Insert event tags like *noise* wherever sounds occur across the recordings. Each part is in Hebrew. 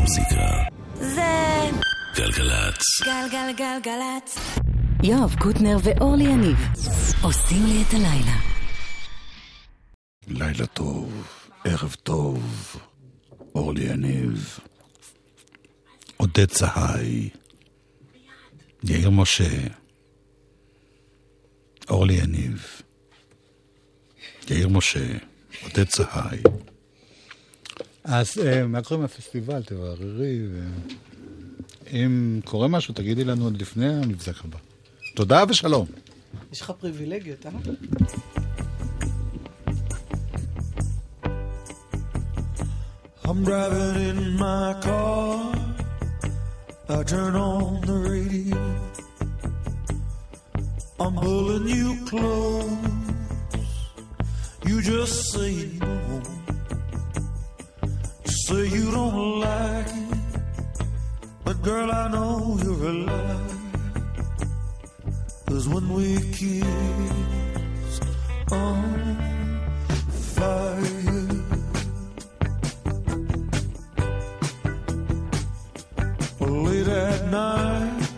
המוזיקה. זה גלגלצ. גלגלגלגלצ. יואב קוטנר ואורלי יניב עושים לי את הלילה. לילה טוב, ערב טוב, אורלי יניב, עודד צהי, יאיר משה, אורלי יניב, יאיר משה, עודד צהי. אז אה, מה קורה מהפסטיבל? תבררי, ואם קורה משהו, תגידי לנו עוד לפני המבזק הבא. תודה ושלום. יש לך פריבילגיות, אה? I'm driving in my car. I turn on the radio. I'm pulling you close. You just say no. Say you don't like it. But girl, I know you're a liar. Cause when we kiss on fire. late at night.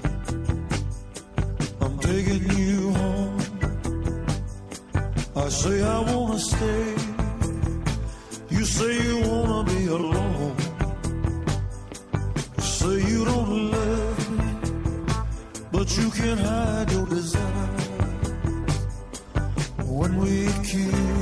I'm taking you home. I say I wanna stay. You say you wanna alone. Say you don't love me, but you can't hide your desire. When we kiss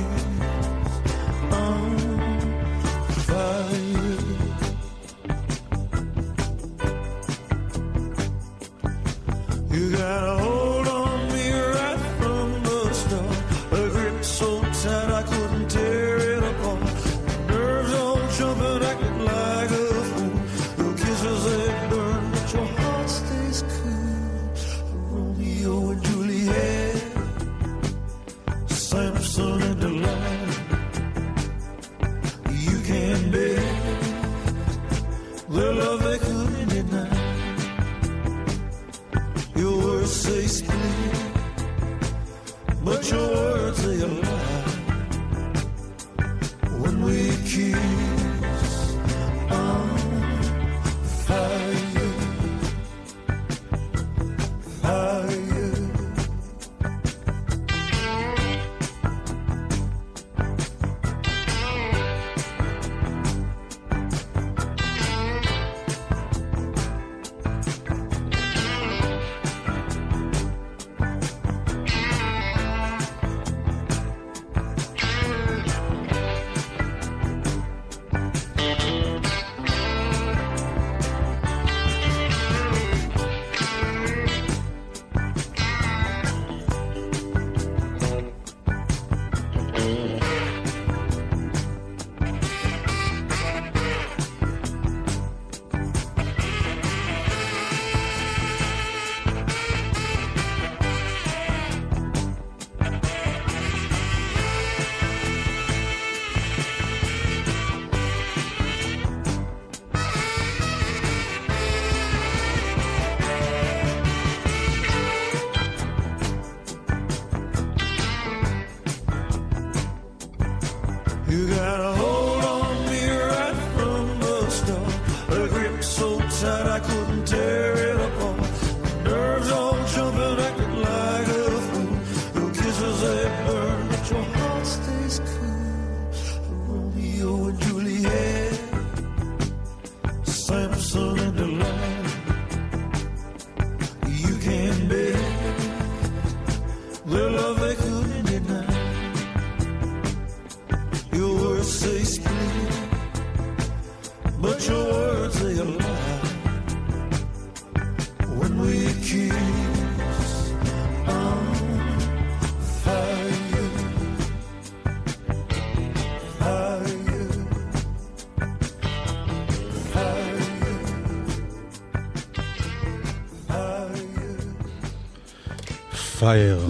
פייר.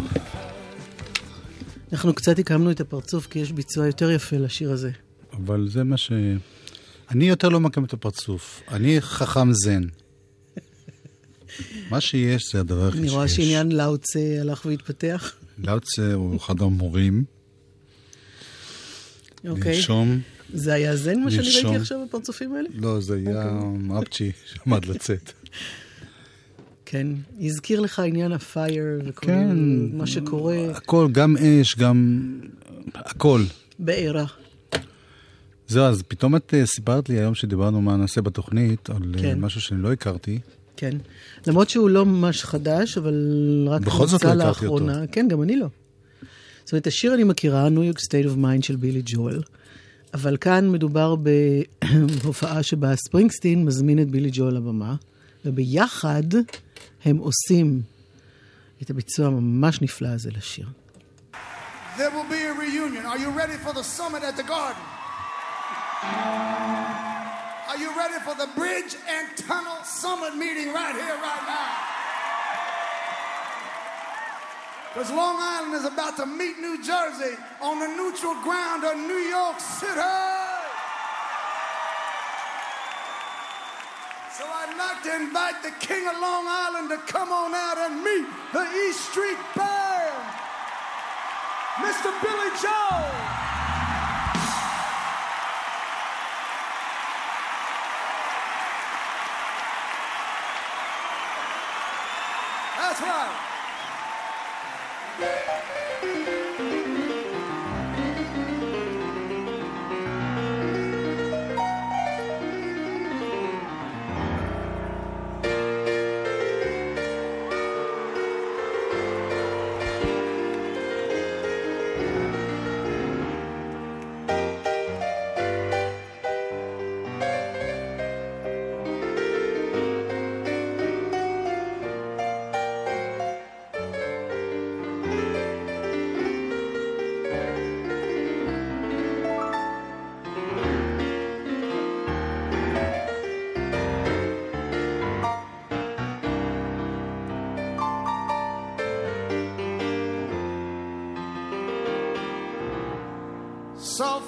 אנחנו קצת הקמנו את הפרצוף, כי יש ביצוע יותר יפה לשיר הזה. אבל זה מה ש... אני יותר לא מקם את הפרצוף. אני חכם זן. מה שיש זה הדבר הכי שיש. אני רואה שעניין לאוצה הלך והתפתח. לאוצה הוא אחד המורים. אוקיי. לנשום זה היה זן מה שאני. ראיתי עכשיו בפרצופים האלה? לא, זה היה אוקיי. אפצ'י שעמד לצאת. *laughs* כן. הזכיר לך עניין הפייר וכל כן. מה שקורה הכל, גם אש, גם... הכל. בעירה. זהו, אז פתאום את אה, סיפרת לי היום שדיברנו מה נעשה בתוכנית, על אה, כן. משהו שאני לא הכרתי. כן. למרות שהוא לא ממש חדש, אבל רק בכל זאת לא הכרתי לאחרונה. כן, גם אני לא. זאת אומרת, השיר אני מכירה, New York State of Mind של בילי ג'ואל, אבל כאן מדובר *clears throat* בהופעה שבה ספרינגסטין מזמין את בילי ג'ואל לבמה, וביחד הם עושים את הביצוע הממש נפלא הזה לשיר. There will be a reunion. Are you ready for the summit at the garden? Are you ready for the bridge and tunnel summit meeting right here, right now? Because Long Island is about to meet New Jersey on the neutral ground of New York City. So I'd like to invite the king of Long Island to come on out and meet the East Street Band. Mr. Billy Joe.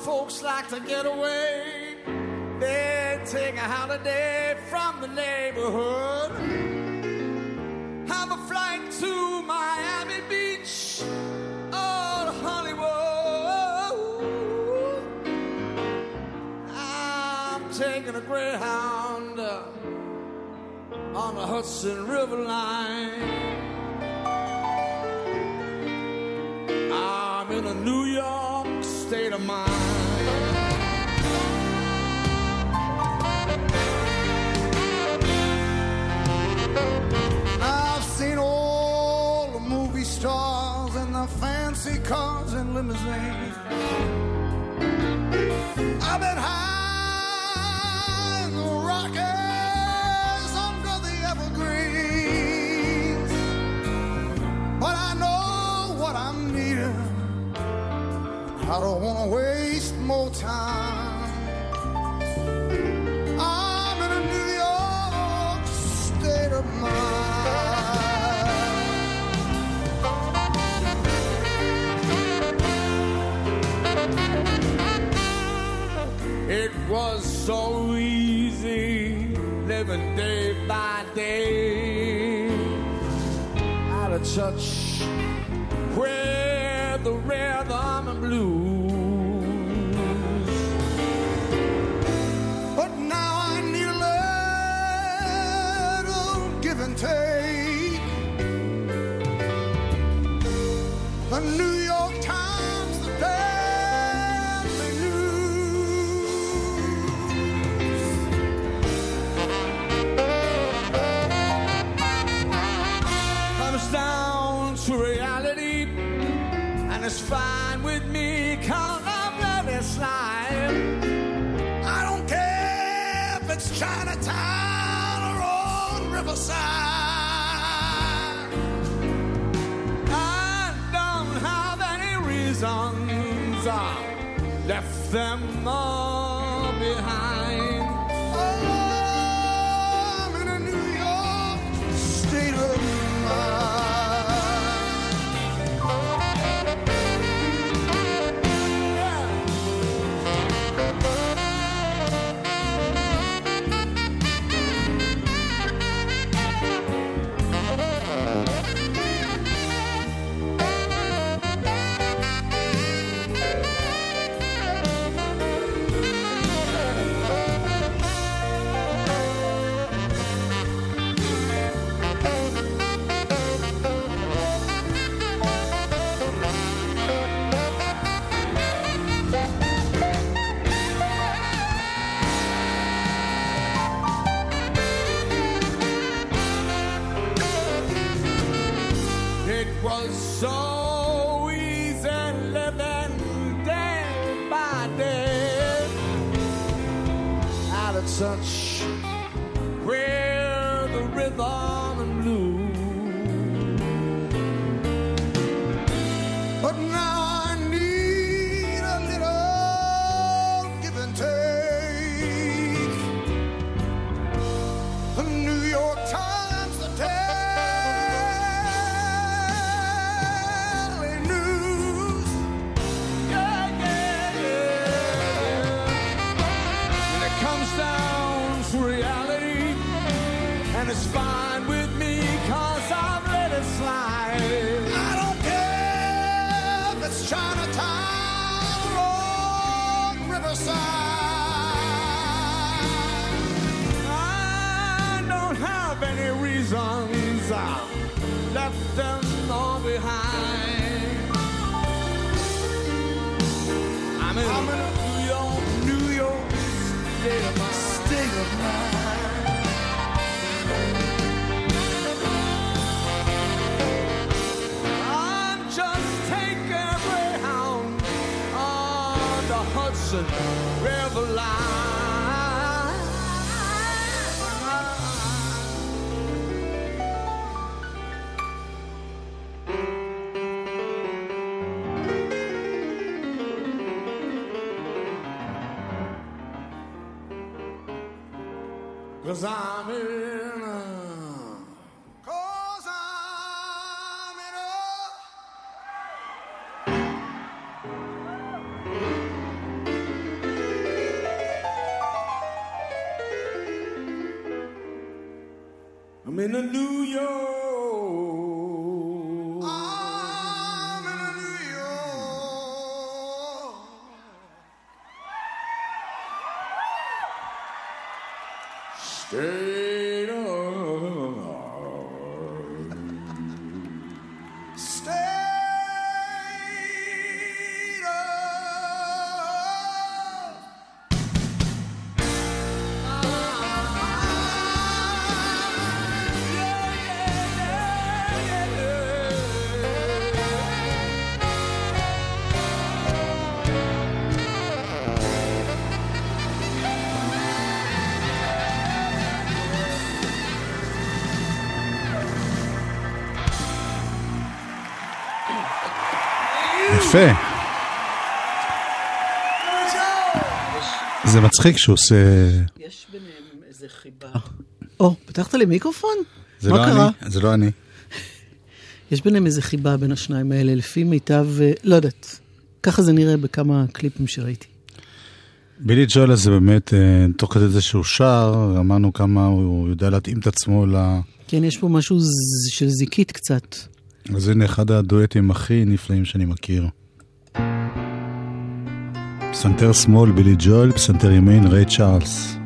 Folks like to get away. They take a holiday from the neighborhood. Have a flight to Miami Beach or Hollywood. I'm taking a Greyhound uh, on the Hudson River line. Cars and limousines. I've been high in the Rockies under the evergreens. But I know what I'm needing. I don't want to waste more time. Was so easy living day by day out of touch with the rhythm and blues. But now I need a little give and take. Chinatown or on Riverside. I don't have any reasons. I left them all so living day by day. Out of touch River. Cause I'm in the new זה מצחיק שהוא עושה... יש ביניהם איזה חיבה. או, פתחת לי מיקרופון? זה מה לא קרה? אני, זה לא אני. יש ביניהם איזה חיבה בין השניים האלה, לפי מיטב, אה, לא יודעת. ככה זה נראה בכמה קליפים שראיתי. בילי ג'ואל הזה באמת, אה, תוך כדי זה שהוא שר, אמרנו כמה הוא יודע להתאים את עצמו ל... כן, יש פה משהו ז- של זיקית קצת. אז הנה אחד הדואטים הכי נפלאים שאני מכיר. פסנתר שמאל בילי ג'ואל, פסנתר ימין ריי צ'ארלס.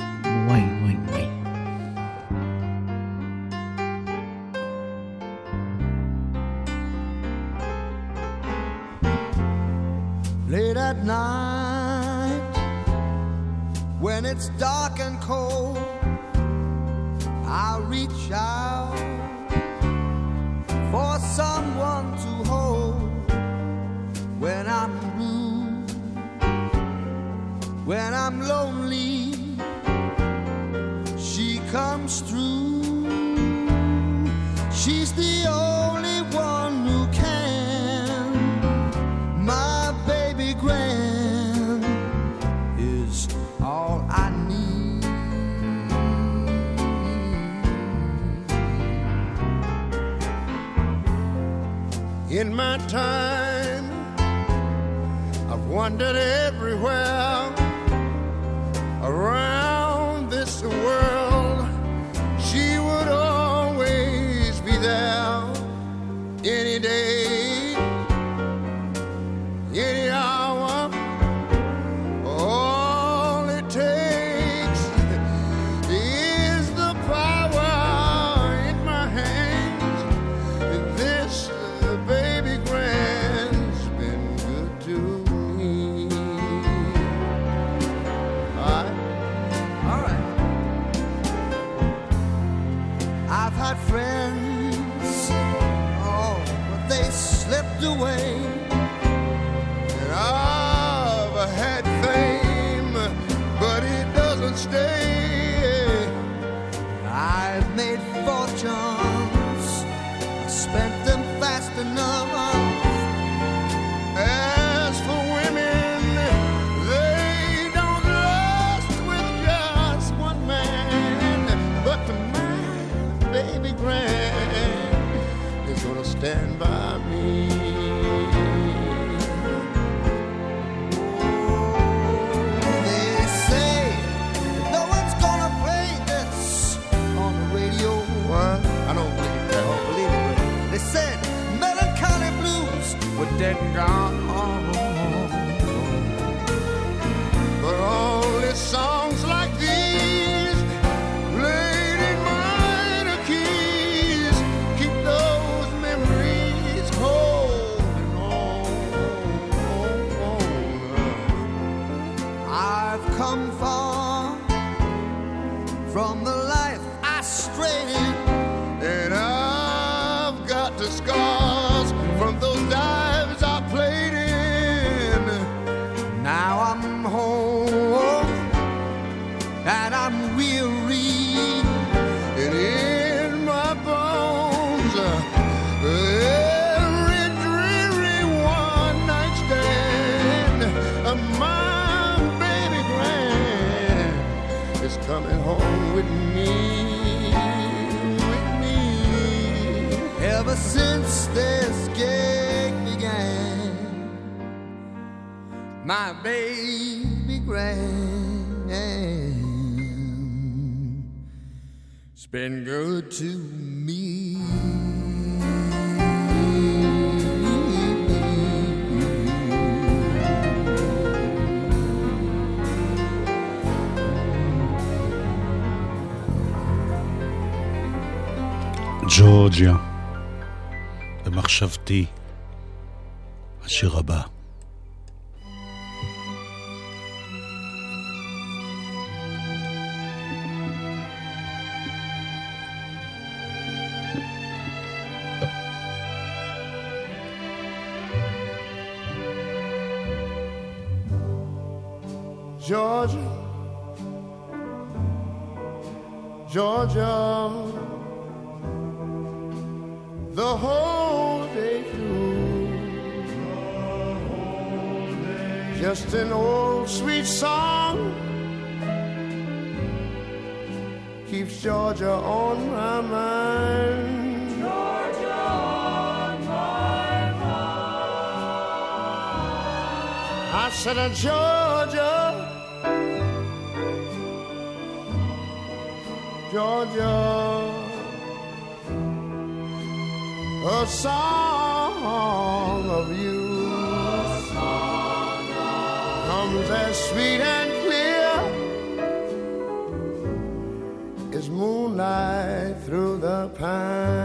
slipped away. And I've had fame, but it doesn't stay. And gone. ever since this gig began, my baby grand's been good to me. Georgia. במחשבתי, השיר הבא. Georgia, Georgia, the whole Just an old sweet song keeps Georgia on my mind. Georgia on my mind. I said, uh, Georgia. Georgia, a song of you comes as sweet and clear as moonlight through the pines.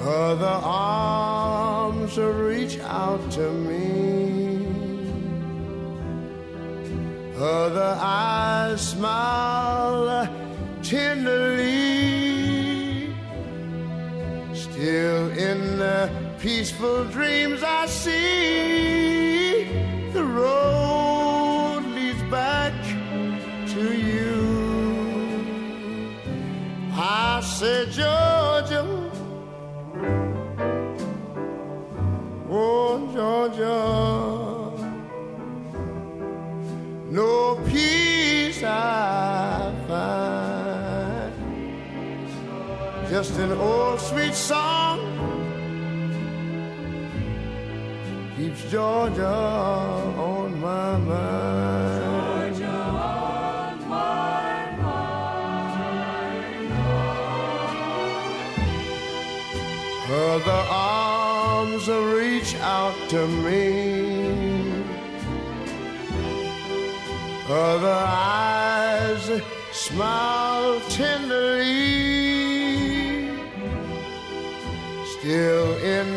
Other arms reach out to me. Other eyes smile tenderly. Peaceful dreams I see the road leads back to you. I said, Georgia. Oh, Georgia, no peace I find. Just an old sweet song Georgia on my mind. Georgia on my mind. Other arms reach out to me. Other eyes smile tenderly. Still in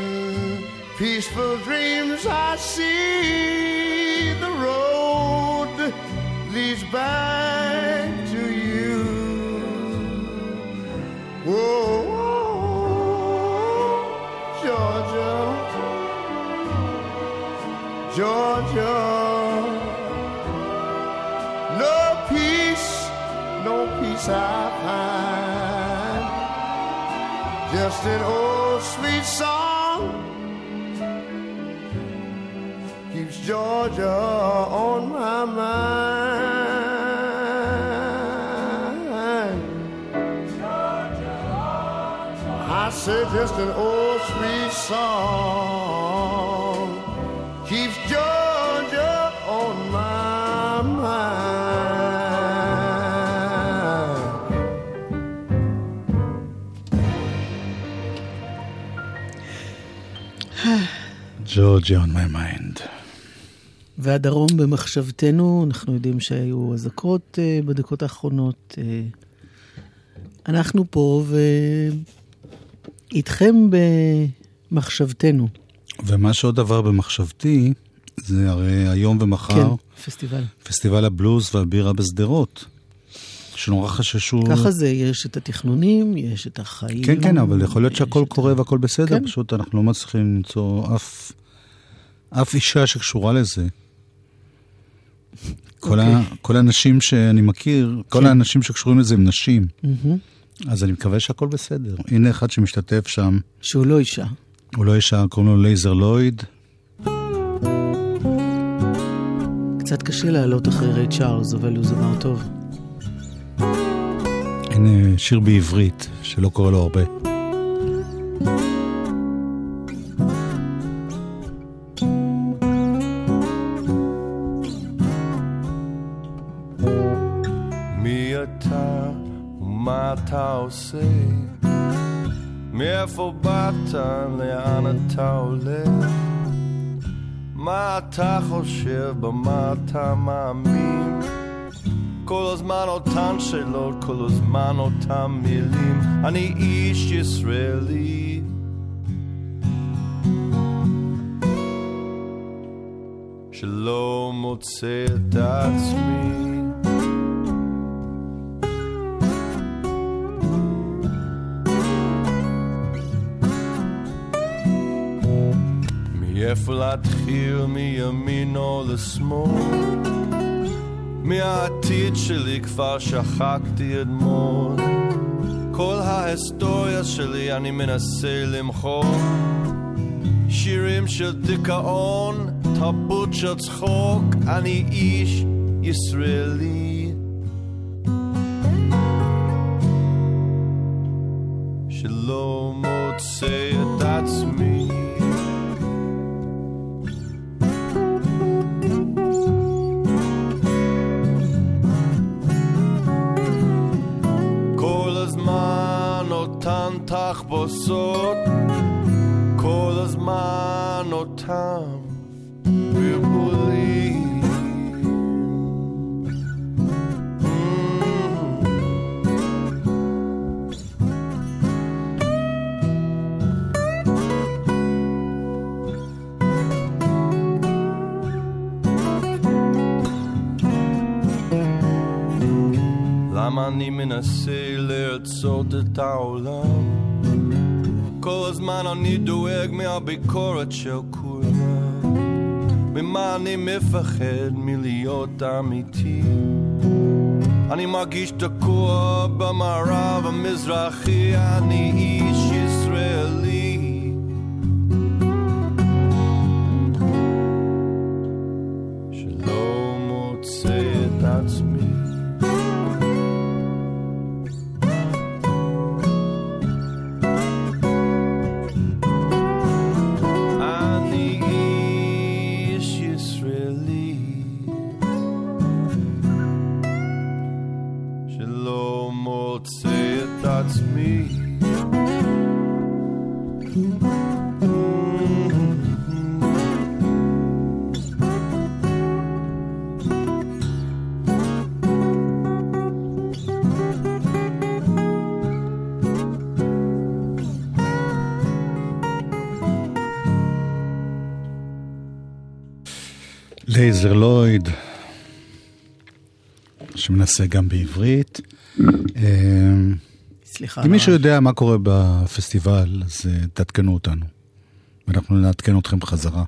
peaceful dreams, I see the road leads back to you. Whoa, Georgia, Georgia. No peace, no peace I find. Just an old sweet song Georgia on my mind. Georgia on my. I say just an old sweet song keeps Georgia on my mind. Georgia on my והדרום במחשבתנו, אנחנו יודעים שהיו אזעקות אה, בדקות האחרונות. אה, אנחנו פה ואיתכם במחשבתנו. ומה שעוד דבר במחשבתי, זה הרי היום ומחר כן, פסטיבל. פסטיבל הבלוז והבירה בשדרות. שנורא חששו... ככה זה, יש את התכנונים, יש את החיים. כן, כן, אבל יכול להיות שהכל את קורה והכל בסדר, כן. פשוט אנחנו לא מצליחים למצוא אף, אף אישה שקשורה לזה. כל, ה, כל האנשים שאני מכיר, כל כן. האנשים שקשורים לזה הם נשים. מהמם. אז אני מקווה שהכל בסדר. הנה אחד שמשתתף שם, שהוא לא אישה. הוא לא אישה, קוראים לו לייזר לויד. קצת קשה לעלות אחרי ריי צ'ארלס, אבל הוא זמר טוב. הנה שיר בעברית, שלא קורה לו הרבה. מאיפה באת? לאן אתה הולך? מה אתה חושב? במה אתה מאמין? כל הזמן אותן שאלות, כל הזמן אותן מילים. אני איש ישראלי. שלא מוצא את עצמי. מאיפה להתחיל מימין או לשמאל? מהעתיד שלי כבר שכחתי אתמול. כל ההיסטוריה שלי אני מנסה למחוק. שירים של דיכאון, תרבות של צחוק, אני איש ישראלי. אני מנסה לרצות את העולם? כל הזמן אני דואג מהביקורת של כולם. ממה אני מפחד מלהיות אמיתי? אני מרגיש תקוע במערב המזרחי, אני איש לייזר לויד, שמנסה גם בעברית. אה, סליחה. אם מישהו. יודע מה קורה בפסטיבל, אז אה, תעדכנו אותנו. ואנחנו נעדכן אתכם בחזרה.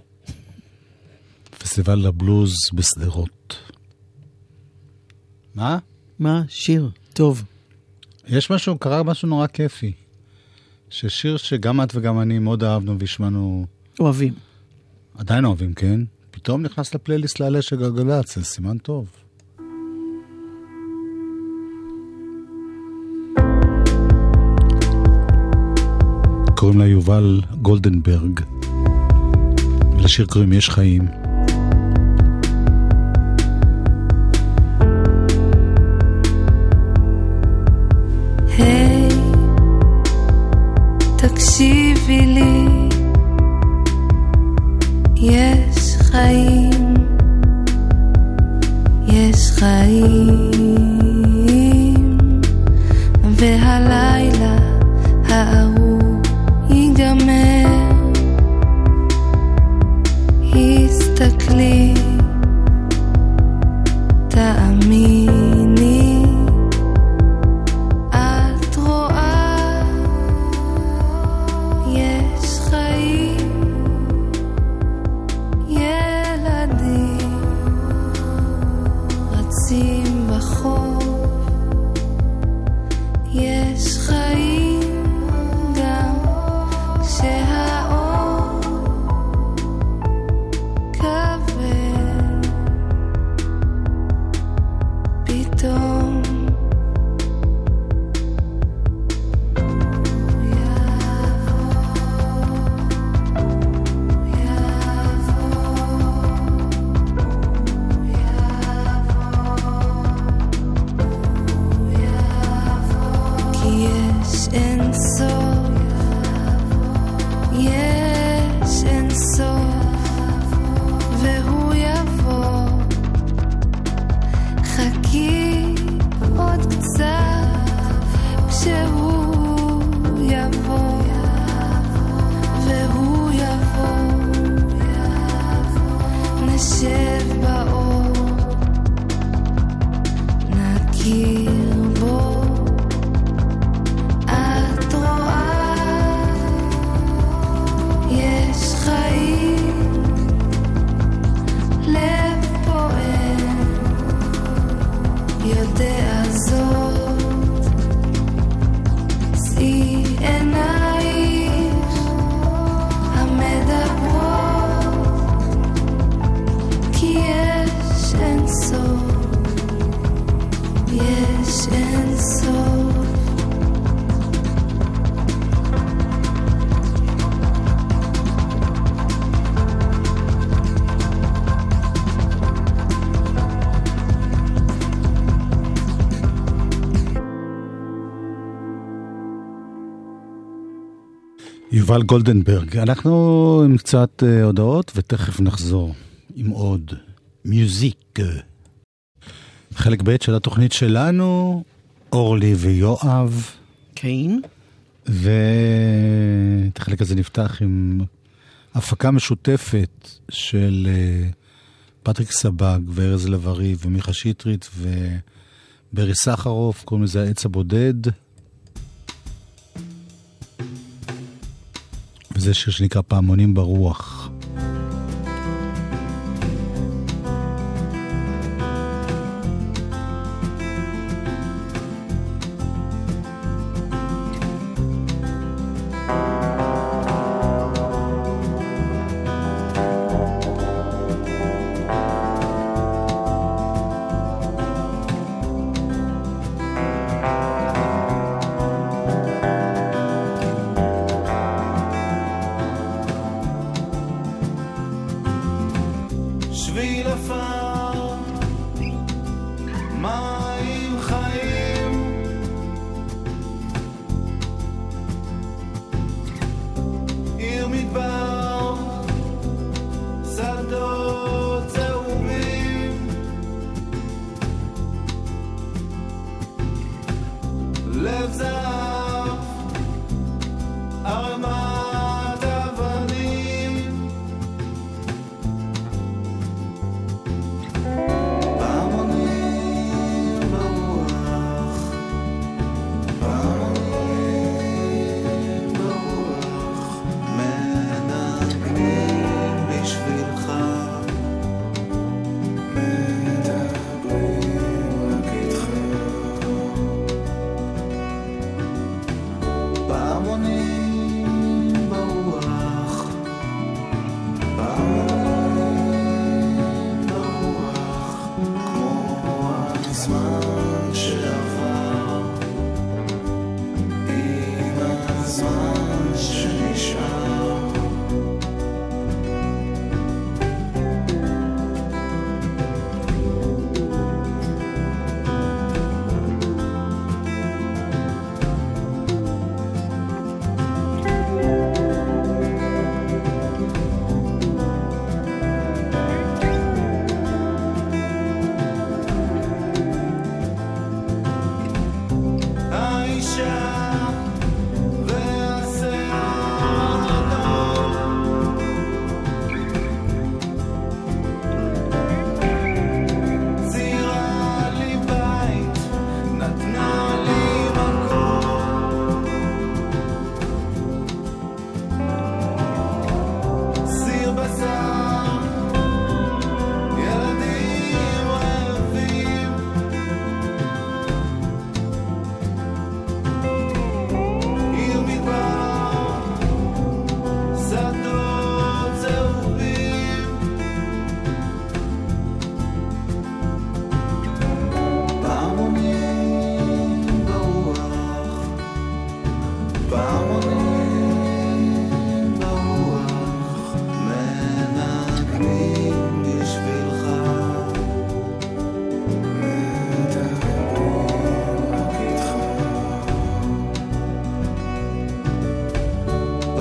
פסטיבל הבלוז בשדרות. מה? מה? שיר. טוב. יש משהו, קרה משהו נורא כיפי. ששיר שגם את וגם אני מאוד אהבנו והשמענו, אוהבים. עדיין אוהבים, כן? פתאום נכנס לפלייליסט לעלה של גלגלצ, זה סימן טוב. קוראים לה יובל גולדנברג, ולשיר קוראים יש חיים. היי, תקשיבי לי, יש חיים, יש חיים, והלילה הארור ייגמר. הסתכלי, יובל גולדנברג. אנחנו עם קצת אה, הודעות ותכף נחזור עם עוד מיוזיק. חלק ב' של התוכנית שלנו, אורלי ויואב, כן, ואת החלק הזה נפתח עם הפקה משותפת של אה, פטריק סבג וארז לב-ארי ומיכה שטרית וברי סחרוף, קוראים לזה העץ הבודד. וזה שיר שנקרא פעמונים ברוח.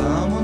Vamos.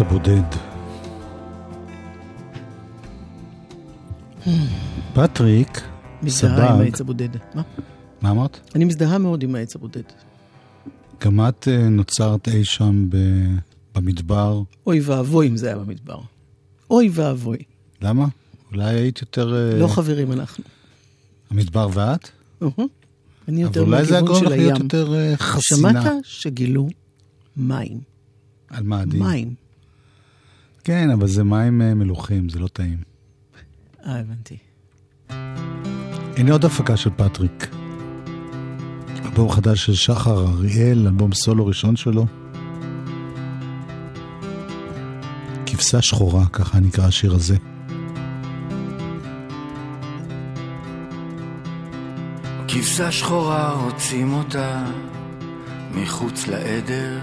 הבודד. פטריק, מזדהה סבג. עם העץ הבודד. מה? מה אמרת? אני מזדהה מאוד עם העץ הבודד. גם את אה, נוצרת אי שם ב- במדבר. אוי ואבוי אם זה היה במדבר. אוי ואבוי. למה? אולי היית יותר... אה, לא חברים אנחנו. המדבר ואת? אני יותר אבל אולי זה היה מהכיוון גורם של לך להיות הים. יותר אה, חסינה. שמעת שגילו מים. על מאדים. מים. כן, אבל זה מים אה, מלוכים, זה לא טעים. אה, הבנתי. הנה עוד הפקה של פטריק. אלבום חדש של שחר אריאל, אלבום סולו ראשון שלו. כבשה שחורה, ככה נקרא השיר הזה. כבשה שחורה רוצים אותה מחוץ לעדר.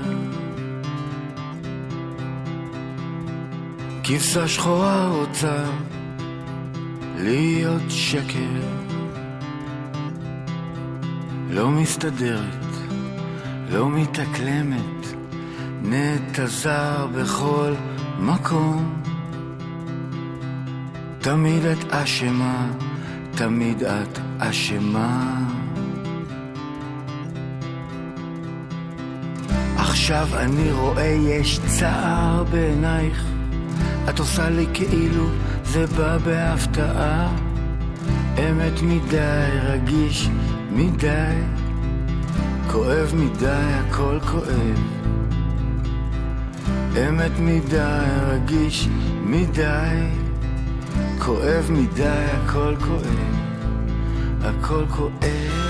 כבשה שחורה רוצה להיות שקר. לא מסתדרת, לא מתאקלמת, נטע זר בכל מקום. תמיד את אשמה, תמיד את אשמה. עכשיו אני רואה יש צער בעינייך, את עושה לי כאילו זה בא בהפתעה. אמת מדי, רגיש מדי, כואב מדי, הכל כואב. אמת מדי, רגיש מדי, כואב מדי, הכל כואב, הכל כואב.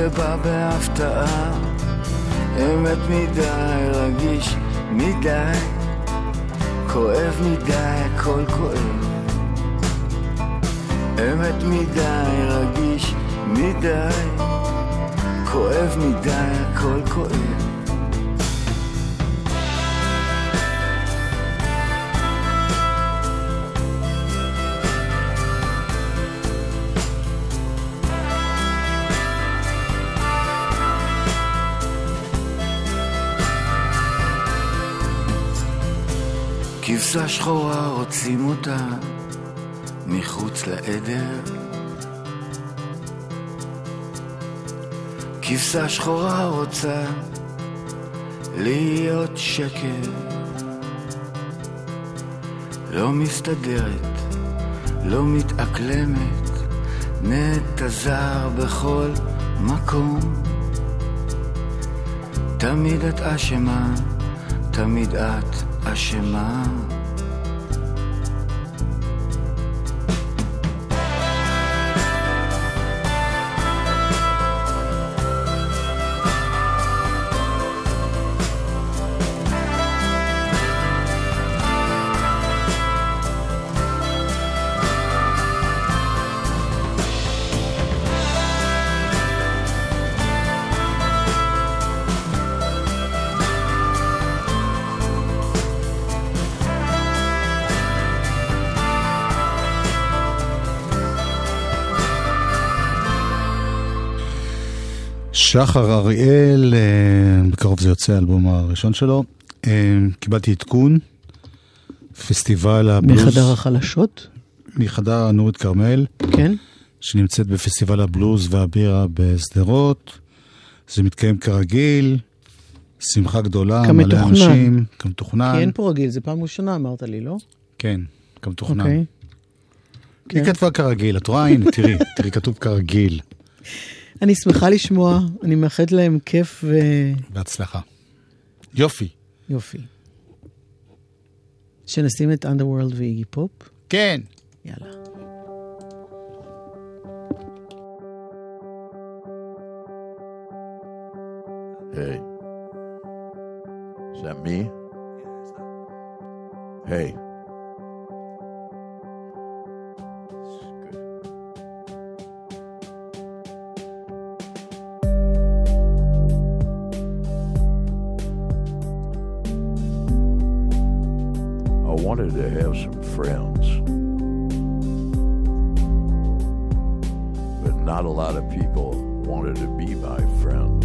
זה בא בהפתעה. אמת מדי, רגיש מדי, כואב מדי, הכל כואב. אמת מדי, רגיש מדי, כואב מדי, הכל כואב. כבשה שחורה רוצים אותה מחוץ לעדר. כבשה שחורה רוצה להיות שקר. לא מסתדרת, לא מתאקלמת, נטע זר בכל מקום. תמיד את אשמה, תמיד את אשמה. שחר אריאל, אה, בקרוב זה יוצא האלבום הראשון שלו. אה, קיבלתי עדכון, פסטיבל הבלוז. מחדר החלשות, מחדר נורית כרמל, כן? שנמצאת בפסטיבל הבלוז והבירה בשדרות. זה מתקיים כרגיל, שמחה גדולה, כמתוכנן. מלא אנשים, כמתוכנן. כי אין פה רגיל, זה פעם ראשונה אמרת לי, לא? כן, כמתוכנן. אוקיי. היא כן. כתבה כרגיל, את רואה? הנה, תראי, *laughs* תראי, כתוב כרגיל. אני שמחה לשמוע, אני מאחלת להם כיף בהצלחה. יופי. ויופי. שנשים את Underworld ואיגי פופ? כן. יאללה. Hey. Is that me? Hey. Wanted to have some friends. But not a lot of people wanted to be my friend.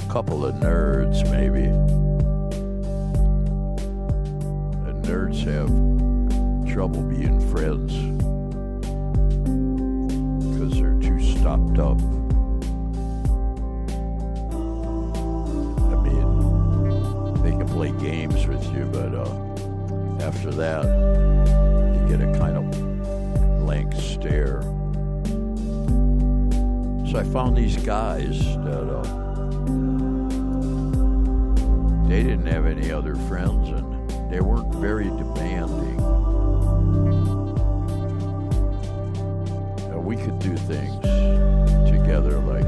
A couple of nerds, maybe. And nerds have trouble being friends because they're too stopped up. With you, but uh, after that, you get a kind of blank stare. So I found these guys that. Uh, they didn't have any other friends and they weren't very demanding. And we could do things together like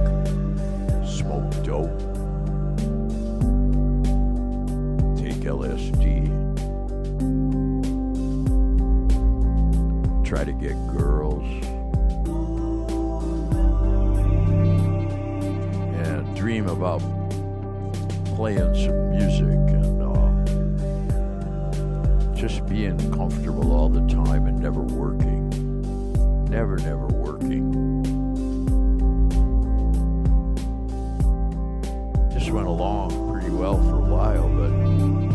smoke dope, LSD, try to get girls, and dream about playing some music and uh, just being comfortable all the time and never working. Never, never working. Just went along pretty well for a while, but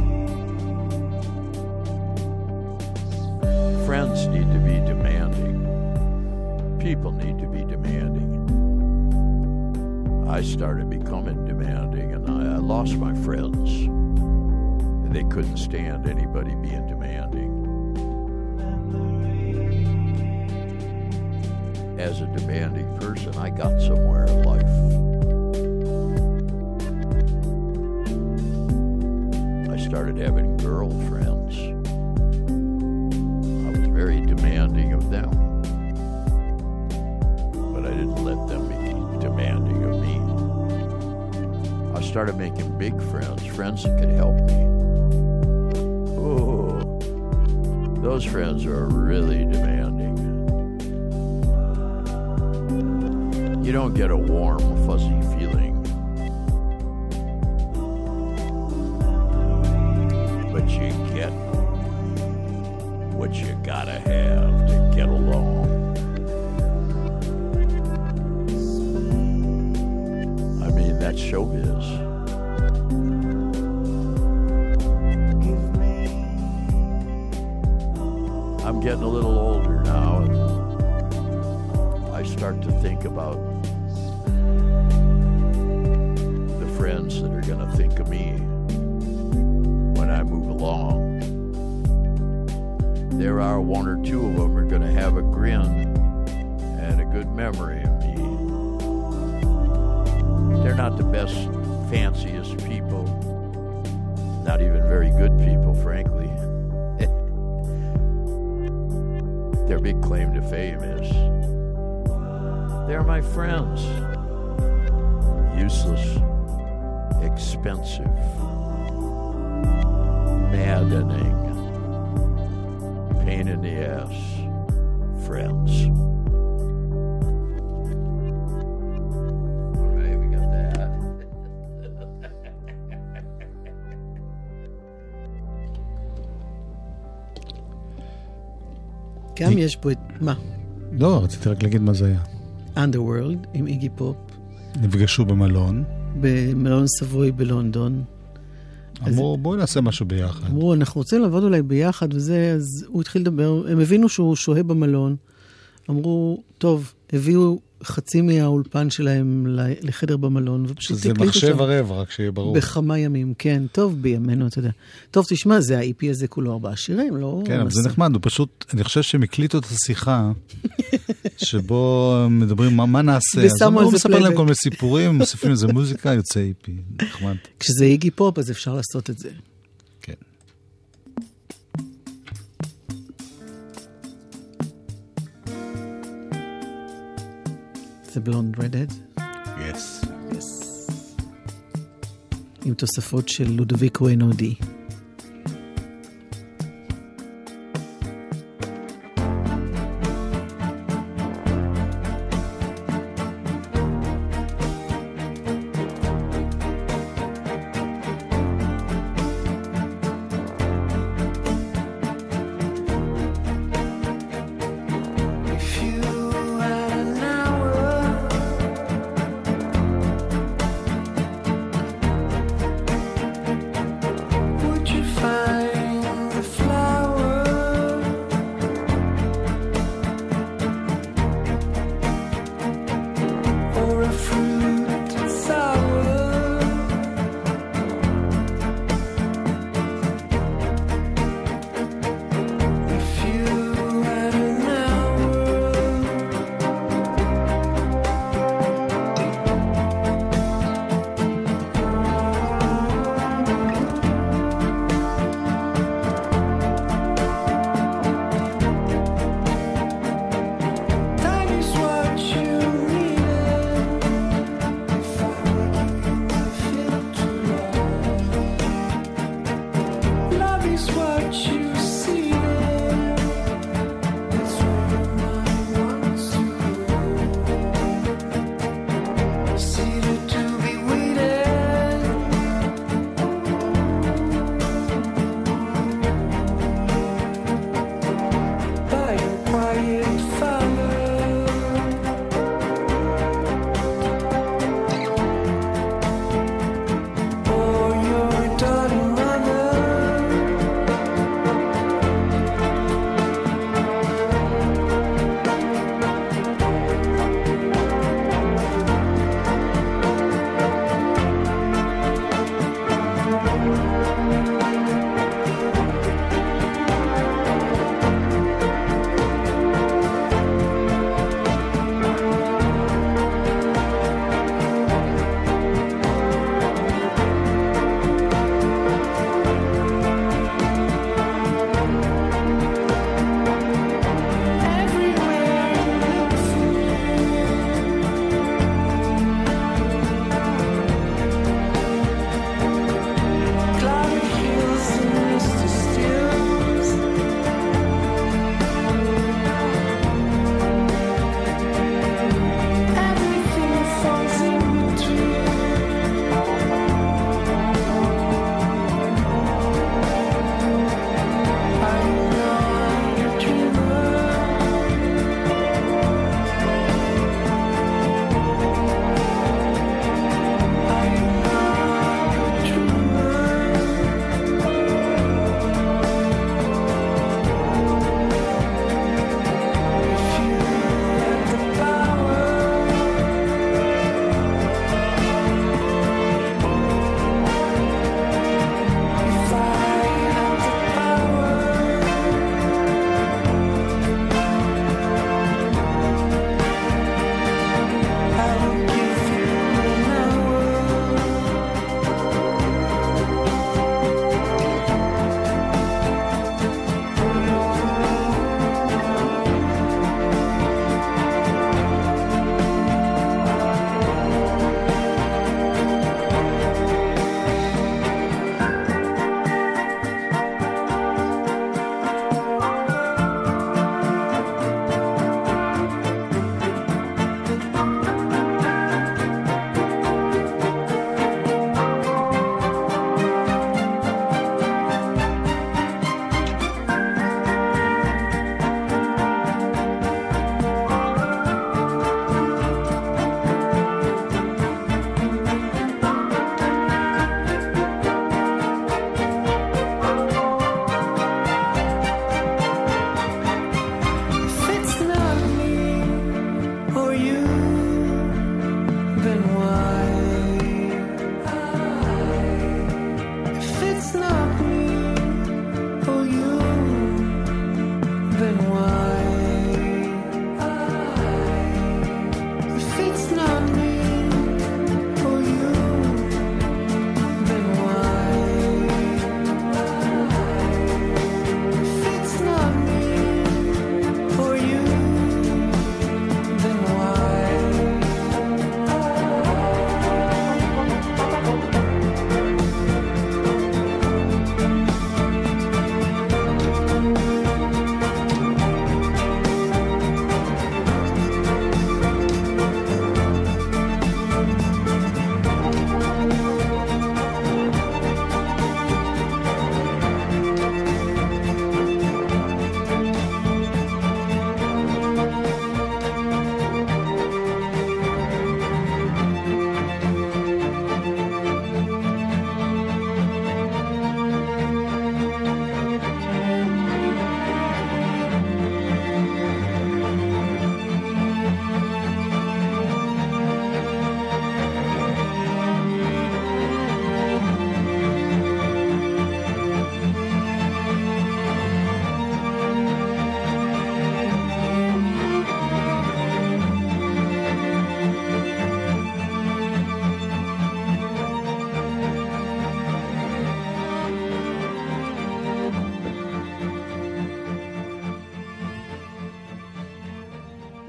friends need to be demanding. People need to be demanding. I started becoming demanding and I, I lost my friends. They couldn't stand anybody being demanding. As a demanding person, I got somewhere in life. I started having girlfriends. Friends, that could help me. Oh, those friends are really demanding. You don't get a warm, fuzzy feeling. But you get what you gotta have to get along. I mean, that's showbiz. Getting a little older now, and I start to think about the friends that are going to think of me when I move along. There are one or two of them are going to have a grin and a good memory of me. They're not the best, fanciest people. Not even very good people, frankly. Their big claim to fame is they're my friends. Useless, expensive, maddening, pain in the ass friends. גם יש פה את, מה? לא, רציתי רק להגיד מה זה היה. Underworld עם איגי פופ, נפגשו במלון, במלון סבוי בלונדון. אמרו בואי נעשה משהו ביחד. אמרו, אנחנו רוצים לעבוד אולי ביחד וזה, אז הוא התחיל לדבר, הם הבינו שהוא שוהה במלון. אמרו, טוב, הביאו חצי מהאולפן שלהם לחדר במלון, ופשוט שזה הקליטו מחשב שם. ערב, רק שיהיה ברור. בכמה ימים, כן. טוב, בימינו, אתה יודע. טוב, תשמע, זה ה-EP הזה כולו ארבעה שירים, לא... כן, אבל זה. נחמד, הוא פשוט, אני חושב שהם הקליטו את השיחה, שבו מדברים מה, מה נעשה. ושמו על הוא זה מספר להם. כל מיני סיפורים, מוסיפים לזה מוזיקה, יוצא איפי. נחמד. כשזה איגי פופ, אז אפשר לעשות את זה. זה בלונד רדד, יס. עם תוספות של לודוויקו אנודי.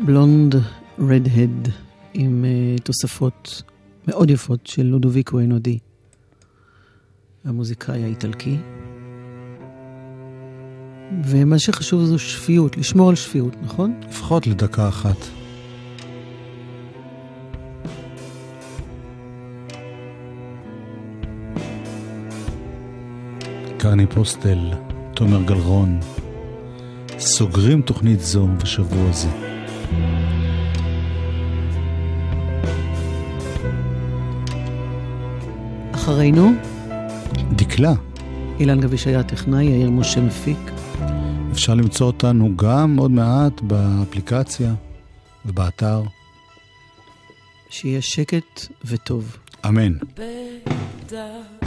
בלונד רדהד עם uh, תוספות מאוד יפות של לודוביקו אנודי, המוזיקאי האיטלקי. ומה שחשוב זו שפיות, לשמור על שפיות, נכון? לפחות לדקה אחת. קרני פוסטל, תומר גלרון, סוגרים תוכנית זו בשבוע זה. אחרינו, דקלה, אילן גביש היה הטכנאי, יאיר משה מפיק. אפשר למצוא אותנו גם עוד מעט באפליקציה ובאתר. שיהיה שקט וטוב. אמן. בדקה